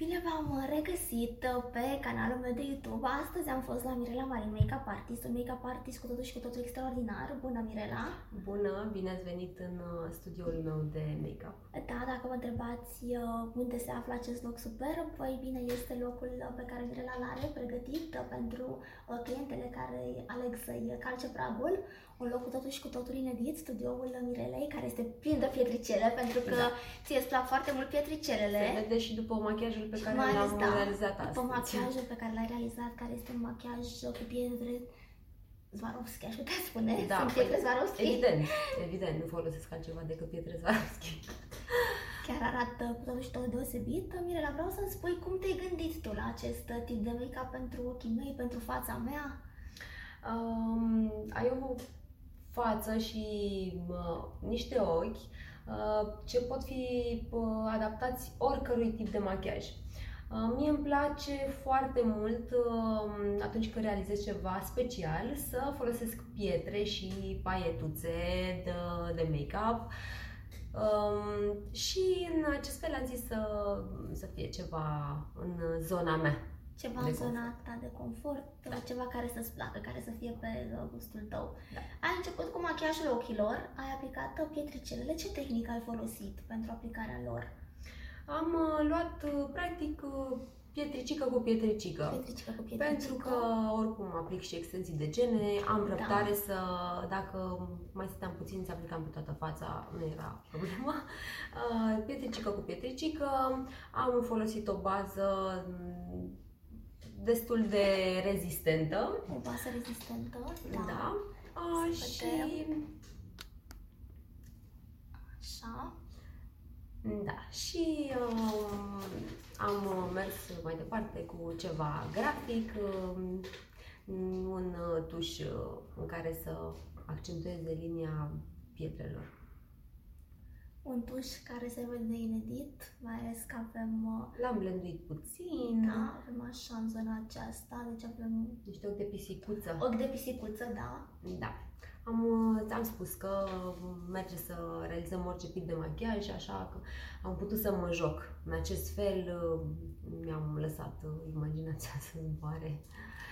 Bine v-am regăsit pe canalul meu de YouTube. Astăzi am fost la Mirela Marin, make-up artist, un make-up artist cu totul și cu totul extraordinar. Bună, Mirela! Bună, bine ați venit în uh, studioul meu de make-up. Da, dacă vă întrebați uh, unde se află acest loc superb, păi bine, este locul pe care Mirela l-are pregătit pentru uh, clientele care aleg să-i calce pragul un loc cu totul și cu totul inedit, studioul Mirelei, care este plin de pietricele, pentru că da. ție îți plac foarte mult pietricelele. Se vede și după machiajul pe care l-am da, realizat astăzi. După machiajul pe care l-ai realizat, care este un machiaj cu pietre Swarovski, aș putea spune. Da, Sunt pietre Swarovski. Evident, evident, nu folosesc altceva decât pietre Swarovski. Chiar arată cu totul și tot deosebit. Mirela, vreau să-mi spui cum te-ai gândit tu la acest tip de make-up pentru ochii mei, pentru fața mea? Um, ai o față și uh, niște ochi uh, ce pot fi uh, adaptați oricărui tip de machiaj. Uh, mie îmi place foarte mult uh, atunci când realizez ceva special să folosesc pietre și paietuțe de, de make-up um, și în acest fel am zis să, să fie ceva în zona mea ceva de în zona ta de confort, da. ceva care să-ți placă, care să fie pe uh, gustul tău. Da. Ai început cu machiajul ochilor, ai aplicat pietricelele. Ce tehnică ai folosit pentru aplicarea lor? Am uh, luat, uh, practic, uh, pietricică cu pietricică. Pietricică cu pietricică. Pentru că oricum aplic și extensii de gene, am da. răbdare da. să, dacă mai stăteam puțin, să aplicam pe toată fața, nu era problemă. Uh, pietricică cu pietricică, am folosit o bază destul de rezistentă. O bază rezistentă, da. da. A, și... Așa. Da, și uh, am mers mai departe cu ceva grafic, uh, un tuș uh, în care să accentueze linia pietrelor un tuș care se vede inedit, mai ales că avem... Uh, L-am blenduit puțin. Da, avem așa în zona aceasta, deci avem... Niște ochi de pisicuță. Ochi de pisicuță, da. Da. Am, ți-am uh, spus că merge să realizăm orice tip de machiaj, așa că am putut să mă joc. În acest fel uh, mi-am lăsat imaginația să îmi pare.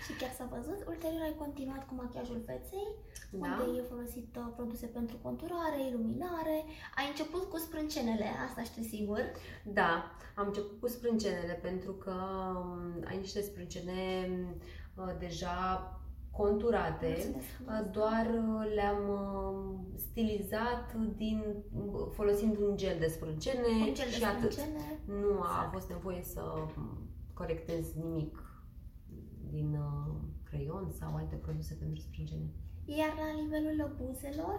Și chiar s-a văzut. Ulterior ai continuat cu machiajul feței, da. unde ai folosit uh, produse pentru conturare, iluminare. Ai început cu sprâncenele, asta știu sigur. Da, am început cu sprâncenele pentru că um, ai niște sprâncene uh, deja conturate, uh, doar le-am stilizat din, folosind un gel de sprâncene un gel și de atât. Sprâncene. Nu a exact. fost nevoie să corectez nimic din uh, creion sau alte produse pentru sprâncene. Iar la nivelul buzelor?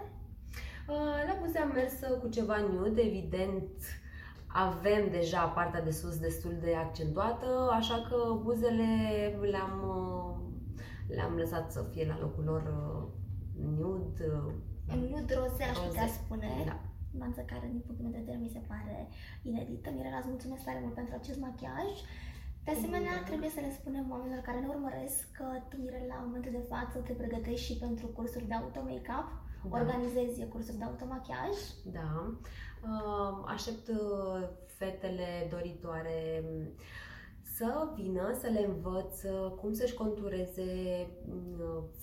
Uh, la buze am mers cu ceva nude, evident avem deja partea de sus destul de accentuată, așa că buzele le-am, uh, le-am lăsat să fie la locul lor nude. Nude roze, aș putea spune. Da nuanță care, din punctul meu de vedere, mi se pare inedită. Mirela, îți mulțumesc tare mult pentru acest machiaj. De asemenea, trebuie să le spunem oamenilor care ne urmăresc că tu, la momentul de față, te pregătești și pentru cursuri de auto-make-up, da. organizezi cursuri de automachiaj. Da. Uh, aștept uh, fetele doritoare um, să vină să le învăț uh, cum să-și contureze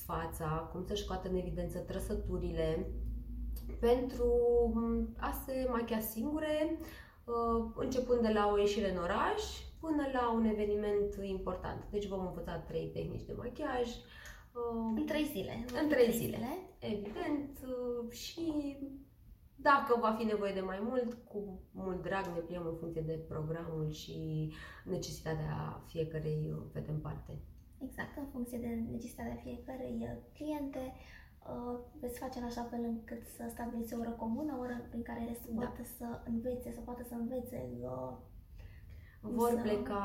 fața, cum să-și scoată în evidență trăsăturile pentru um, a se machia singure, începând de la o ieșire în oraș, până la un eveniment important. Deci vom învăța trei tehnici de machiaj. Uh, în trei zile. În trei zile, zile, evident. Uh, și dacă va fi nevoie de mai mult, cu mult drag ne pliem în funcție de programul și necesitatea fiecărei fete în parte. Exact, în funcție de necesitatea fiecărei uh, cliente, veți face în așa fel încât să stabiliți o oră comună, o oră prin care ele să da. poată să învețe, să poată să învețe vor pleca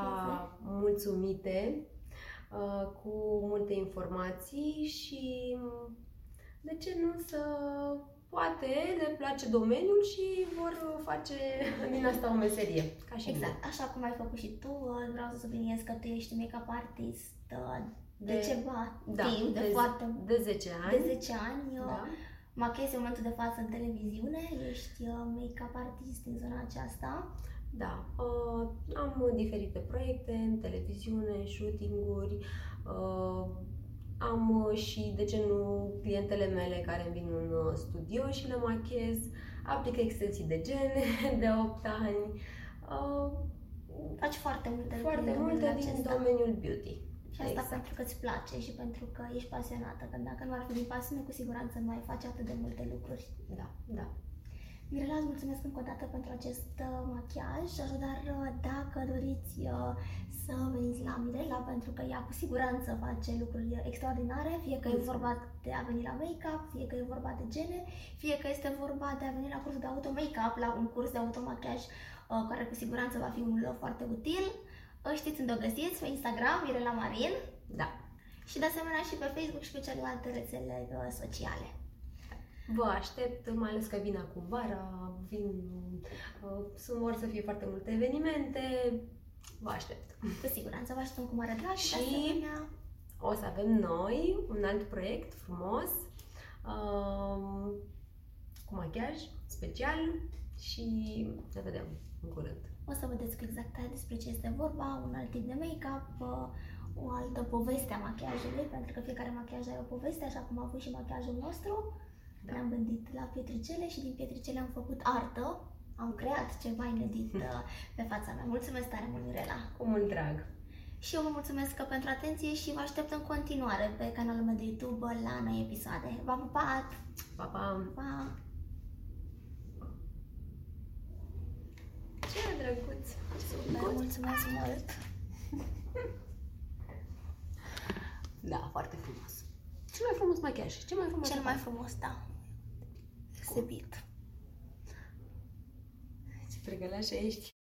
mulțumite, uh, cu multe informații și de ce nu să poate le place domeniul și vor face din asta o meserie. Ca și exact, mine. așa cum ai făcut și tu, uh, vreau să subliniez că tu ești make-up artist uh, de, de ceva da, timp, de, de, foarte, de 10 ani. De 10 ani. Da. Machezi în momentul de față în televiziune, ești make-up artist din zona aceasta. Da, uh, am diferite proiecte în televiziune, shooting-uri, uh, am și, de ce nu, clientele mele care vin în uh, studio și le machez, aplic extensii de gene de 8 ani. Uh, Faci foarte multe Foarte multe din acesta. domeniul beauty. Și asta exact. pentru că îți place și pentru că ești pasionată. Că dacă nu ar fi din pasiune, cu siguranță nu ai face atât de multe lucruri. Da, da. Mirela, îți mulțumesc încă o dată pentru acest uh, machiaj. Așadar, uh, dacă doriți uh, să veniți la Mirela, pentru că ea cu siguranță face lucruri extraordinare, fie că e vorba de a veni la make-up, fie că e vorba de gene, fie că este vorba de a veni la cursul de auto-make-up, la un curs de automachiaj, care cu siguranță va fi unul foarte util. Știți unde o găsiți? Pe Instagram, Mirela Marin. Da. Și de asemenea și pe Facebook și pe celelalte rețele sociale. Vă aștept, mai ales că vin acum vara, vin, uh, sunt vor să fie foarte multe evenimente, vă aștept. Cu siguranță vă așteptăm cu mare drag și asemenea... o să avem noi un alt proiect frumos, uh, cu machiaj special și ne vedem în curând. O să vedeți exact despre ce este vorba, un alt tip de make-up, uh, o altă poveste a machiajului, pentru că fiecare machiaj are o poveste, așa cum a avut și machiajul nostru. Da. Ne-am gândit la pietricele și din pietricele am făcut artă. Am creat ceva inedit uh, pe fața mea. Mulțumesc tare mult, Mirela! Cu mult drag! Și eu vă mulțumesc pentru atenție și vă aștept în continuare pe canalul meu de YouTube la noi episoade. V-am pupat! Pa, pa! Pa! Ce drăguț! Super, mulțumesc mult! da, foarte frumos! Cel mai frumos machiaj. Ce mai frumos? Cel mai frumos, da. Sebit. Ce pregăleașă ești.